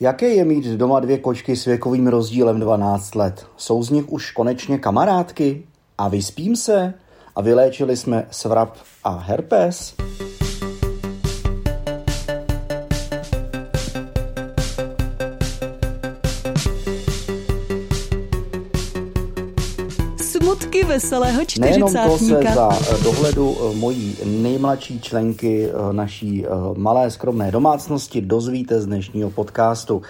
Jaké je mít doma dvě kočky s věkovým rozdílem 12 let? Jsou z nich už konečně kamarádky? A vyspím se? A vyléčili jsme svrap a herpes? Veselého čtyřicátníka. Nejenom to se za eh, dohledu eh, mojí nejmladší členky eh, naší malé skromné domácnosti dozvíte z dnešního podcastu.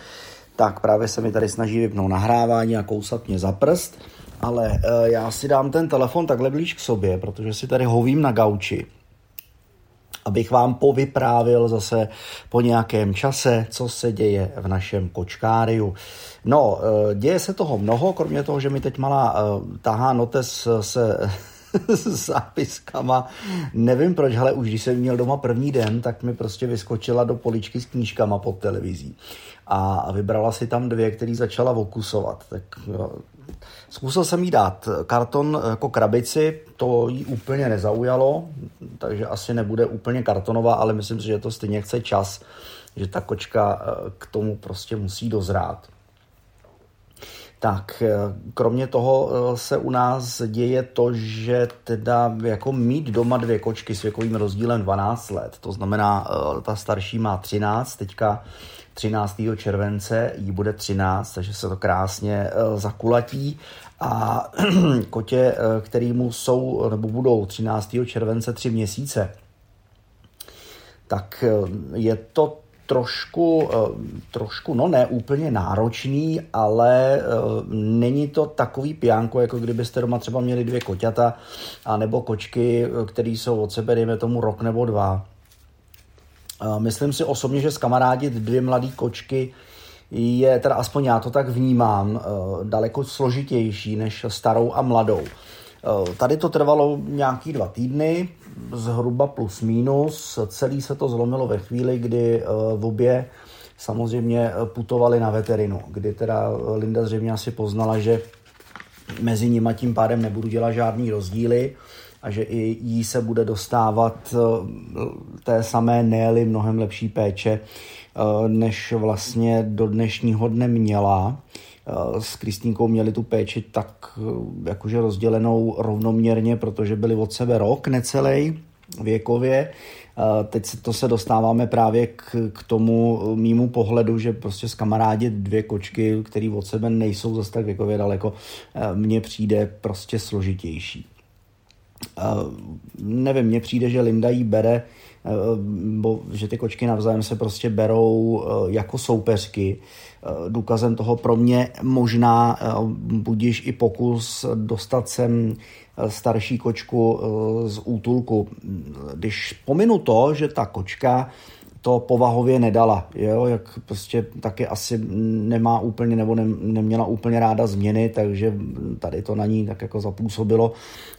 Tak právě se mi tady snaží vypnout nahrávání a kousat mě za prst, ale já si dám ten telefon takhle blíž k sobě, protože si tady hovím na gauči abych vám povyprávil zase po nějakém čase, co se děje v našem kočkáriu. No, eh, děje se toho mnoho, kromě toho, že mi teď malá eh, tahá notes se s zápiskama. Nevím proč, ale už když jsem měl doma první den, tak mi prostě vyskočila do poličky s knížkama pod televizí. A vybrala si tam dvě, které začala okusovat. Tak Zkusil jsem jí dát karton jako krabici, to jí úplně nezaujalo, takže asi nebude úplně kartonová, ale myslím si, že to stejně chce čas, že ta kočka eh, k tomu prostě musí dozrát. Tak, eh, kromě toho eh, se u nás děje to, že teda jako mít doma dvě kočky s věkovým rozdílem 12 let, to znamená, ta starší má 13, teďka 13. července jí bude 13, takže se to krásně zakulatí a kotě, kterýmu jsou nebo budou 13. července 3 měsíce, tak je to trošku, eh, trošku, no ne úplně náročný, ale eh, není to takový piánko, jako kdybyste doma třeba měli dvě koťata a nebo kočky, eh, které jsou od sebe, dejme tomu rok nebo dva. Myslím si osobně, že skamarádit dvě mladé kočky je, teda aspoň já to tak vnímám, daleko složitější než starou a mladou. Tady to trvalo nějaký dva týdny, zhruba plus minus. Celý se to zlomilo ve chvíli, kdy eh, v obě samozřejmě putovali na veterinu, kdy teda Linda zřejmě asi poznala, že mezi nimi tím pádem nebudu dělat žádný rozdíly a že i jí se bude dostávat eh, té samé Nelly mnohem lepší péče, eh, než vlastně do dnešního dne měla. Eh, s Kristínkou měli tu péči tak eh, jakože rozdělenou rovnoměrně, protože byli od sebe rok necelý věkově. Eh, teď to se dostáváme právě k, k tomu mýmu pohledu, že prostě s kamarádi dvě kočky, které od sebe nejsou zase tak věkově daleko, mně přijde prostě složitější. Nevím, mně přijde, že Linda jí bere, bo, že ty kočky navzájem se prostě berou jako soupeřky, Eh, důkazem toho pro mě možná eh, budíš i pokus dostat sem eh, starší kočku z útulku. Když pominu to, že ta kočka to povahově nedala, jo, jak prostě taky asi nemá úplně nebo ne, neměla úplně ráda změny, takže tady to na ní tak jako zapůsobilo.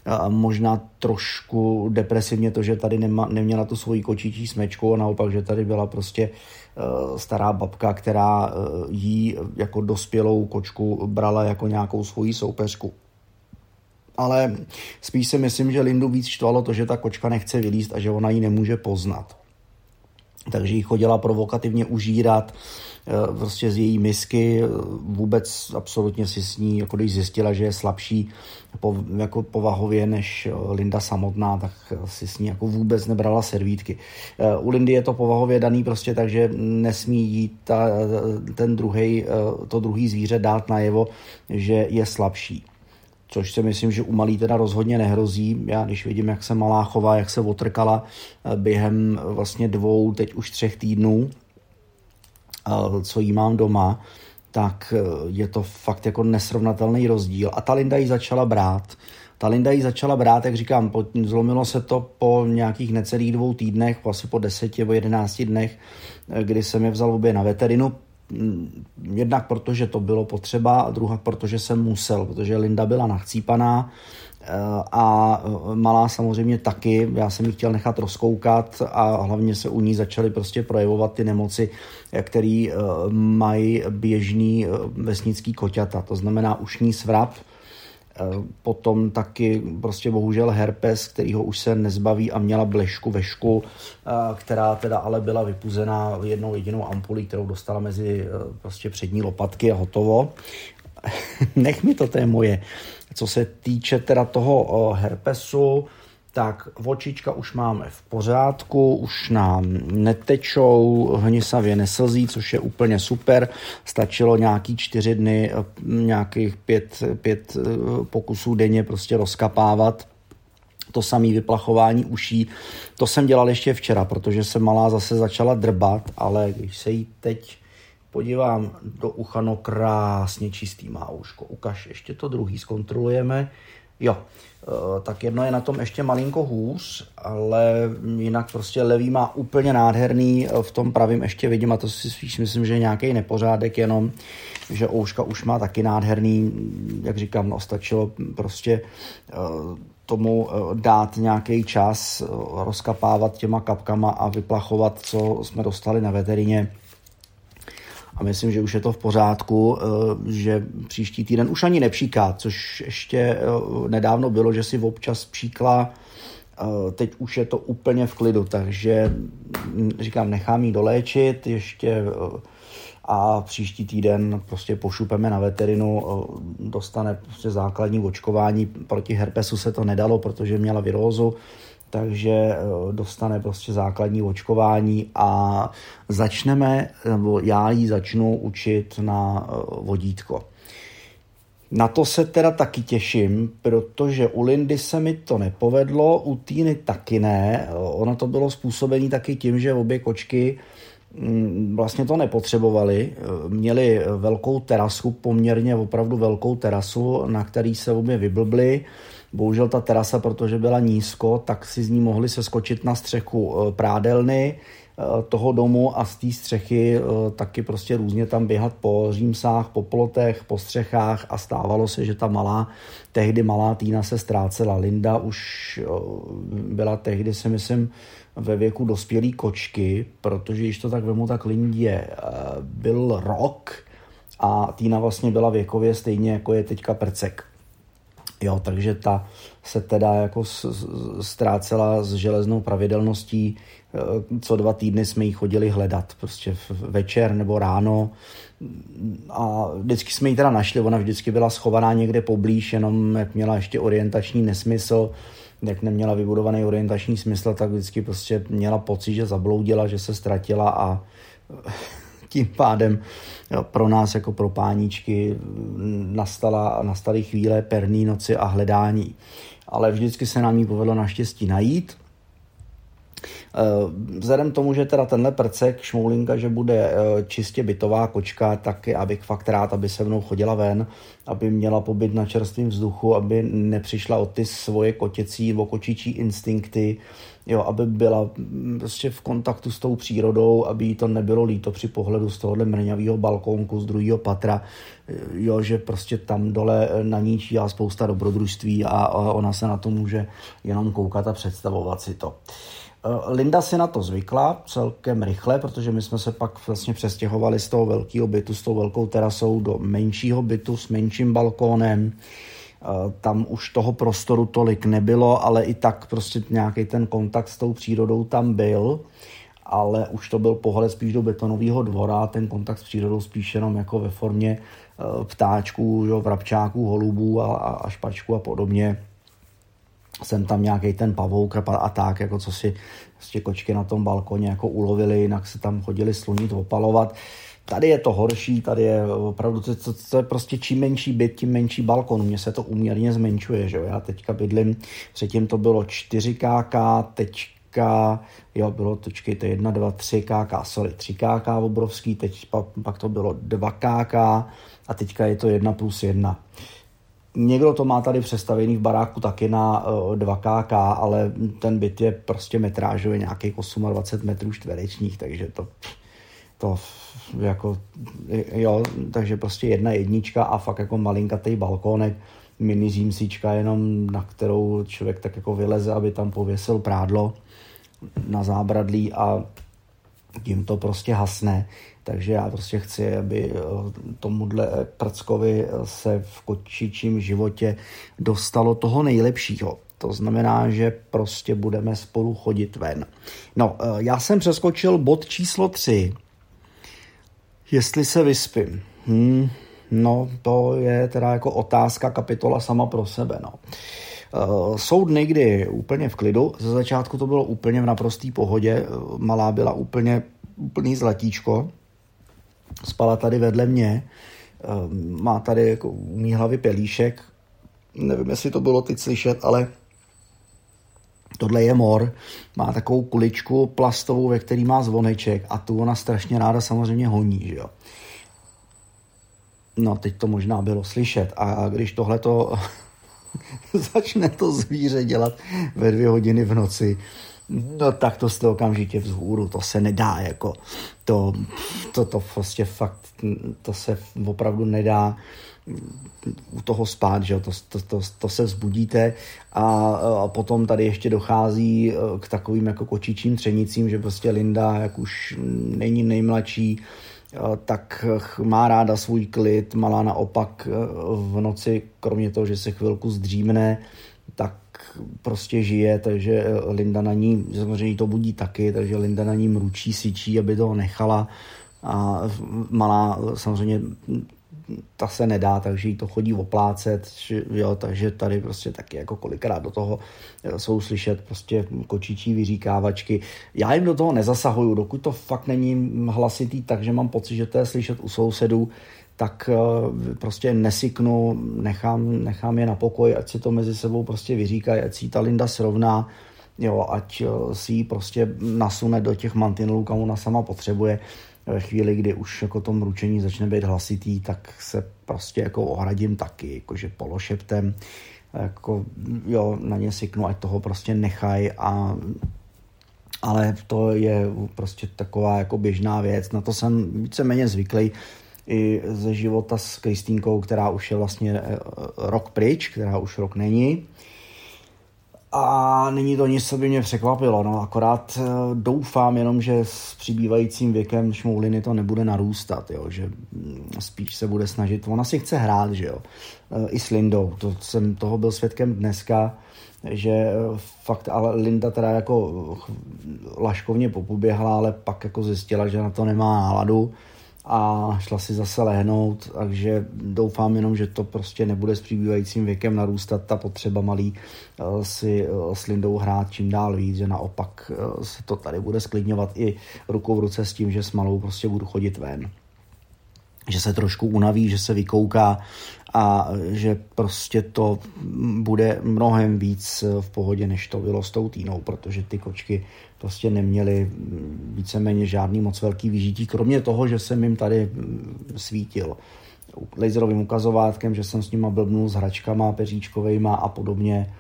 A možná trošku depresivně to, že tady nema, neměla tu svoji kočičí smečku a naopak, že tady byla prostě uh, stará babka, která uh, jí jako dospělou kočku brala jako nějakou svoji soupeřku ale spíš si myslím, že Lindu víc štvalo to, že ta kočka nechce vylíst a že ona ji nemůže poznat takže ji chodila provokativně užírat eh, prostě z její misky, vůbec absolutně si s ní, jako když zjistila, že je slabší po, jako povahově než eh, Linda samotná, tak si s ní jako vůbec nebrala servítky. Eh, u Lindy je to povahově daný prostě tak, že nesmí jí ta, ten druhý, to druhý zvíře dát najevo, že je slabší což si myslím, že u malý teda rozhodně nehrozí. Já když vidím, jak se malá chová, jak se otrkala eh, během vlastně dvou, teď už třech týdnů, eh, co jí mám doma, tak eh, je to fakt jako nesrovnatelný rozdíl. A ta Linda ji začala brát. Ta Linda ji začala brát, jak říkám, po, zlomilo se to po nějakých necelých dvou týdnech, asi po deseti nebo jedenácti dnech, kdy jsem je vzal obě na veterinu, jednak protože to bylo potřeba a druhá protože jsem musel, protože Linda byla nachcípaná eh, a eh, malá samozřejmě taky, já jsem ji chtěl nechat rozkoukat a hlavně se u ní začaly prostě projevovat ty nemoci, které eh, mají běžný vesnický koťata, to znamená ušní svrap, Potom taky prostě bohužel herpes, kterýho už se nezbaví a měla blešku vešku, která teda ale byla vypuzená jednou jedinou ampulí, kterou dostala mezi prostě přední lopatky a hotovo. Nech mi to, to je moje. Co se týče teda toho herpesu, tak očička už máme v pořádku, už nám netečou, hnisavě neslzí, což je úplně super. Stačilo nějaký čtyři dny, nějakých pět, pět eh, pokusů denně prostě rozkapávat to samé vyplachování uší. To jsem dělal ještě včera, protože se malá zase začala drbat, ale když se jí teď podívám do ucha, no krásně čistý má uško. Ukaž, ještě to druhý zkontrolujeme. Jo, Eh, tak jedno je na tom ještě malinko hůř, ale jinak prostě levý má úplně nádherný, eh, v tom pravým ještě vidím a to si spíš myslím, že nějaký nepořádek jenom, že ouška už má taky nádherný, jak říkám, no stačilo prostě eh, tomu dát nějaký čas, rozkapávat těma kapkama a vyplachovat, co jsme dostali na veterině a myslím, že už je to v pořádku, eh, že příští týden už ani nepříká, což ještě eh, nedávno bylo, že si občas příkla, eh, teď už je to úplně v klidu, takže hm, říkám, nechám jí doléčit ještě a příští týden prostě pošupeme na veterinu, dostane prostě základní očkování, proti herpesu se to nedalo, protože měla virózu, takže eh, dostane prostě základní očkování a začneme, nebo já ji začnu učit na eh, vodítko. Na to se teda taky těším, protože u Lindy se mi to nepovedlo, u Týny taky ne. Ono to bylo způsobené taky tím, že obě kočky mm, vlastně to nepotřebovali. Měli velkou terasu, poměrně opravdu velkou terasu, na který se obě vyblbly Bohužel ta terasa, protože byla nízko, tak si z ní mohli seskočit na střechu eh, prádelny eh, toho domu a z té střechy eh, taky prostě různě tam běhat po římsách, po plotech, po střechách a stávalo se, že ta malá, tehdy malá Týna se ztrácela. Linda už byla tehdy, si myslím, ve věku dospělý kočky, protože když to tak vemu, tak Lindě byl rok a Týna vlastně byla věkově stejně jako je teďka Percek. Jo, takže ta se teda jako ztrácela s železnou pravidelností. Eh, co dva týdny jsme ji chodili hledat, prostě večer nebo ráno. A vždycky jsme ji teda našli, ona vždycky byla schovaná někde poblíž, jenom jak měla ještě orientační nesmysl, jak neměla vybudovaný orientační smysl, tak vždycky prostě měla pocit, že zabloudila, že se ztratila a tím pádem pro nás jako pro páničky nastala, nastaly chvíle perný noci a hledání. Ale vždycky se nám ji povedlo naštěstí najít. Eh, vzhledem tomu, že teda tenhle prcek šmoulinka, že bude eh, čistě bytová kočka, tak já bych fakt rád, aby se mnou chodila ven, aby měla pobyt na čerstvém vzduchu, aby nepřišla o ty svoje kotěcí nebo kočičí instinkty, jo, aby byla prostě v kontaktu s tou přírodou, aby jí to nebylo líto při pohledu z tohohle mrňavého balkónku z druhého patra, jo, že prostě tam dole na ní číhá spousta dobrodružství a, a ona se na to může jenom koukat a představovat si to. Eh, Linda si na to zvykla celkem rychle, protože my jsme se pak vlastně přestěhovali z toho velkého bytu s tou velkou terasou do menšího bytu s menším balkónem. Eh, tam už toho prostoru tolik nebylo, ale i tak prostě nějaký ten kontakt s tou přírodou tam byl, ale už to byl pohled spíš do betonového dvora, ten kontakt s přírodou spíš jenom jako ve formě eh, ptáčků, jo, vrabčáků, holubů a, a špačků a podobně jsem tam nějaký ten pavouk a tak, jako co si prostě kočky na tom balkoně jako ulovili, jinak se tam chodili slunit, opalovat. Tady je to horší, tady je opravdu, to, to, to je prostě čím menší byt, tím menší balkon. Mně se to uměrně zmenšuje, že jo. Já teďka bydlím, předtím to bylo 4 kk, teďka, jo, bylo, počkejte, 1, 2, 3 kk, sorry, 3 kk obrovský, teď pak, pak to bylo 2 kk a teďka je to 1 plus 1. Někdo to má tady přestavený v baráku taky na 2KK, eh, ale ten byt je prostě metrážově nějakých 28 metrů čtverečních, takže to, to jako, jo, takže prostě jedna jednička a fakt jako malinkatý balkónek, mini římsička jenom, na kterou člověk tak jako vyleze, aby tam pověsil prádlo na zábradlí a tím to prostě hasne. Takže já prostě chci, aby eh, tomuhle prckovi se v kočičím životě dostalo toho nejlepšího. To znamená, že prostě budeme spolu chodit ven. No, eh, já jsem přeskočil bod číslo 3. Jestli se vyspím. Hmm, no, to je teda jako otázka kapitola sama pro sebe, no. Jsou dny, kdy úplně v klidu, ze začátku to bylo úplně v naprosté pohodě, malá byla úplně úplný zlatíčko, spala tady vedle mě, uh, má tady jako u mý hlavy pelíšek, nevím, jestli to bylo teď slyšet, ale Tohle je mor, má takovou kuličku plastovou, ve který má zvoneček a tu ona strašně ráda samozřejmě honí, že jo. No, teď to možná bylo slyšet. A když tohle to začne to zvíře dělat ve dvě hodiny v noci, no tak to jste okamžitě vzhůru, to se nedá, jako. To, to, to prostě fakt, to se opravdu nedá u toho spát, že to, to, to, to se vzbudíte. A, a potom tady ještě dochází e, k takovým jako kočičím třenicím, že prostě Linda, jak už není nejmladší, e, tak má ráda svůj klid, malá naopak e, v noci, kromě toho, že se chvilku zdřímne, tak prostě žije, takže Linda na ní, samozřejmě to budí taky, takže Linda na ní mručí, syčí, aby to nechala. A malá samozřejmě ta se nedá, takže jí to chodí oplácet, jo, takže tady prostě taky jako kolikrát do toho eh, jsou slyšet prostě kočičí vyříkávačky. Já jim do toho nezasahuju, dokud to fakt není hlasitý, takže mám pocit, že to je slyšet u sousedů, tak eh, prostě nesyknu, nechám, nechám je na pokoj, ať si to mezi sebou prostě vyříkají, ať si ta Linda srovná, jo, ať eh, si ji prostě nasune do těch mantinelů, kam ona sama potřebuje ve chvíli, kdy už jako to mručení začne být hlasitý, tak se prostě jako ohradím taky, jakože pološeptem, jako jo, na ně syknu, ať toho prostě nechaj a ale to je prostě taková jako běžná věc, na to jsem víceméně zvyklý i ze života s Kristýnkou, která už je vlastně eh, rok pryč, která už rok není a není to nic, co by mě překvapilo, no akorát eh, doufám jenom, že s přibývajícím věkem šmouliny to nebude narůstat, jo, že mm, spíš se bude snažit, ona si chce hrát, že jo, eh, i s Lindou, to jsem toho byl svědkem dneska, že eh, fakt, ale Linda teda jako laškovně popuběhla, ale pak jako zjistila, že na to nemá náladu, a šla si zase lehnout, takže doufám jenom, že to prostě nebude s přibývajícím věkem narůstat ta potřeba malý eh, si eh, s Lindou hrát čím dál víc, že naopak eh, se to tady bude sklidňovat i rukou v ruce s tím, že s malou prostě budu chodit ven že se trošku unaví, že se vykouká a že prostě to bude mnohem víc v pohodě, než to bylo s tou týnou, protože ty kočky prostě neměly víceméně žádný moc velký vyžití, kromě toho, že jsem jim tady svítil laserovým ukazovátkem, že jsem s nima blbnul s hračkama peříčkovejma a podobně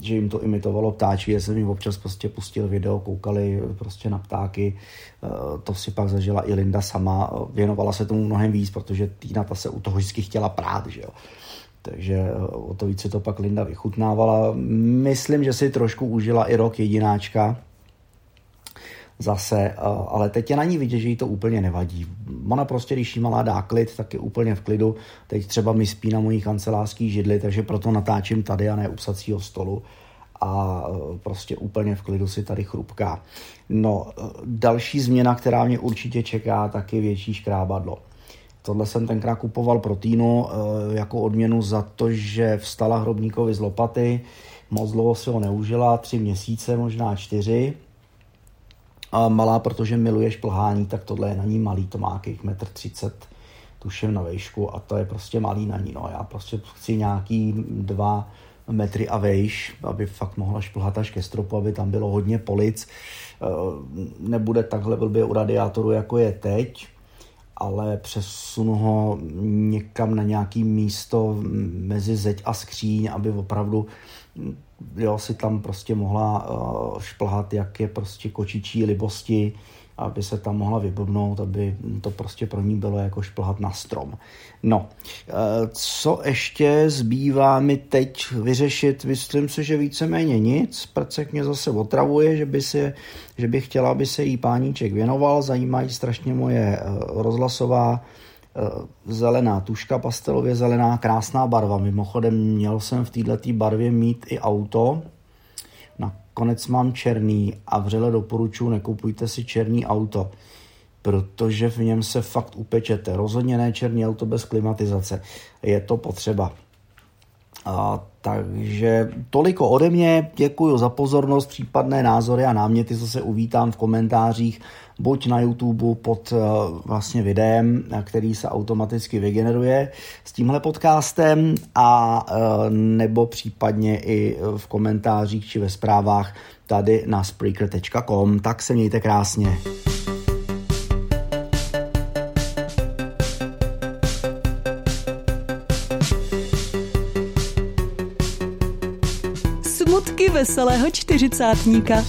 že jim to imitovalo ptáčí, já jsem jim občas prostě pustil video, koukali prostě na ptáky, eh, to si pak zažila i Linda sama, věnovala se tomu mnohem víc, protože Týna ta se u toho vždycky chtěla prát, že jo. Takže eh, o to víc si to pak Linda vychutnávala. Myslím, že si trošku užila i rok jedináčka, zase, eh, ale teď je na ní vidět, že jí to úplně nevadí. Ona prostě, když jí malá dá klid, tak je úplně v klidu. Teď třeba mi spí na mojí kancelářský židli, takže proto natáčím tady a ne u psacího stolu a eh, prostě úplně v klidu si tady chrupká. No, eh, další změna, která mě určitě čeká, tak je větší škrábadlo. Tohle jsem tenkrát kupoval pro Týnu jako odměnu za to, že vstala hrobníkovi z lopaty, moc dlouho si ho neužila, tři měsíce, možná čtyři, a malá, protože miluje šplhání, tak tohle je na ní malý, to má jakých metr 30 tuším na vejšku a to je prostě malý na ní. No. Já prostě chci nějaký dva metry a vejš, aby fakt mohla šplhat až ke stropu, aby tam bylo hodně polic. E, nebude takhle blbě u radiátoru, jako je teď, ale přesunu ho někam na nějaký místo mezi zeď a skříň, aby opravdu jo, si tam prostě mohla uh, šplhat, jak je prostě kočičí libosti aby se tam mohla vybobnout, aby to prostě pro ní bylo jako šplhat na strom. No, eh, co ještě zbývá mi teď vyřešit? Myslím si, že víceméně nic. Prcek mě zase otravuje, že by, si, že by chtěla, aby se jí páníček věnoval. Zajímají strašně moje eh, rozhlasová zelená tuška, pastelově zelená, krásná barva. Mimochodem měl jsem v této barvě mít i auto, Konec mám černý a vřele doporučuji, nekupujte si černý auto, protože v něm se fakt upečete. Rozhodně ne černý auto bez klimatizace. Je to potřeba. A, takže toliko ode mě, děkuji za pozornost, případné názory a náměty, co se uvítám v komentářích, buď na YouTube pod uh, vlastně videem, který se automaticky vygeneruje s tímhle podcastem, a uh, nebo případně i v komentářích či ve zprávách tady na Spreaker.com. Tak se mějte krásně. veselého čtyřicátníka.